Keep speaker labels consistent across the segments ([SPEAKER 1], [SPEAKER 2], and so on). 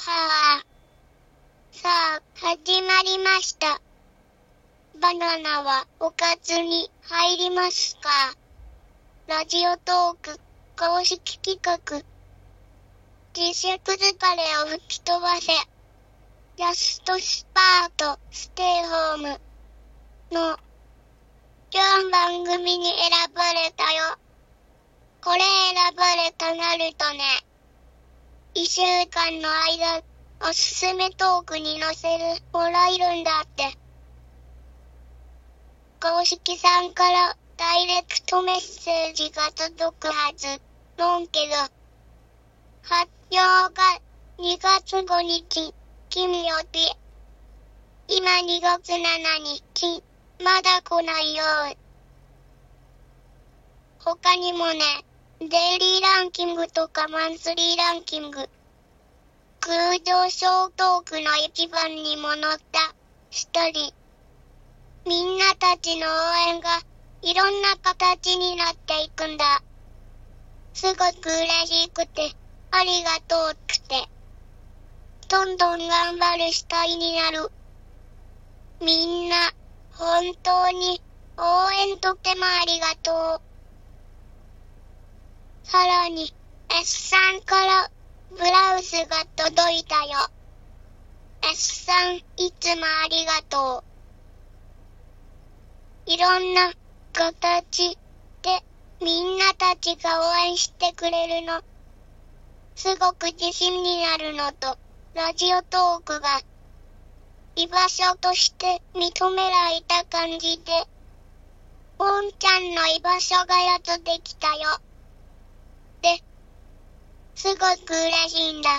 [SPEAKER 1] さあ、始まりました。バナナはおかずに入りますか？ラジオトーク公式企画。自社疲れカレーを吹き飛ばせ。ラストスパートステイホームの今番組に選ばれたよ。これ選ばれたなるとね。一週間の間、おすすめトークに載せるもらえるんだって。公式さんからダイレクトメッセージが届くはず、のんけど、発表が2月5日、金曜日。今2月7日、まだ来ないよ。他にもね、デイリーランキングとかマンスリーランキング、空上昇トークの一番にも載った一人。みんなたちの応援がいろんな形になっていくんだ。すごく嬉しくて、ありがとうって。どんどん頑張る主体になる。みんな、本当に応援とてもありがとう。さらに、S さんからブラウスが届いたよ。S さん、いつもありがとう。いろんな形でみんなたちが応援してくれるの。すごく自信になるのと、ラジオトークが居場所として認められた感じで、ポンちゃんの居場所がやっとできたよ。すごく嬉しいんだ。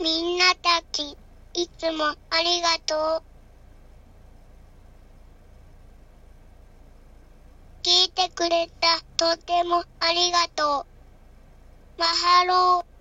[SPEAKER 1] みんなたち、いつもありがとう。聞いてくれた、とてもありがとう。マハロー。